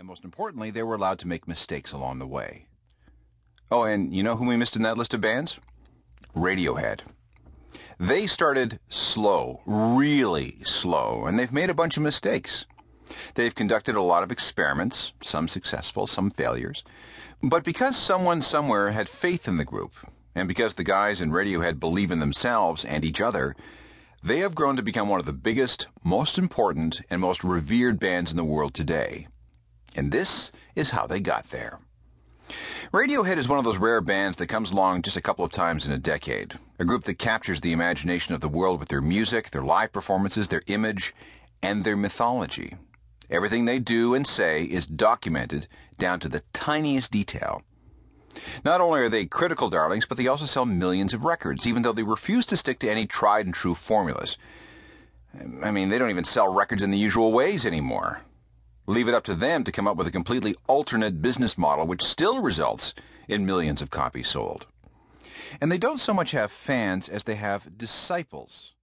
And most importantly, they were allowed to make mistakes along the way. Oh, and you know who we missed in that list of bands? Radiohead. They started slow, really slow, and they've made a bunch of mistakes. They've conducted a lot of experiments, some successful, some failures. But because someone somewhere had faith in the group, and because the guys in Radiohead believe in themselves and each other, they have grown to become one of the biggest, most important, and most revered bands in the world today. And this is how they got there. Radiohead is one of those rare bands that comes along just a couple of times in a decade. A group that captures the imagination of the world with their music, their live performances, their image, and their mythology. Everything they do and say is documented down to the tiniest detail. Not only are they critical darlings, but they also sell millions of records, even though they refuse to stick to any tried and true formulas. I mean, they don't even sell records in the usual ways anymore. Leave it up to them to come up with a completely alternate business model which still results in millions of copies sold. And they don't so much have fans as they have disciples.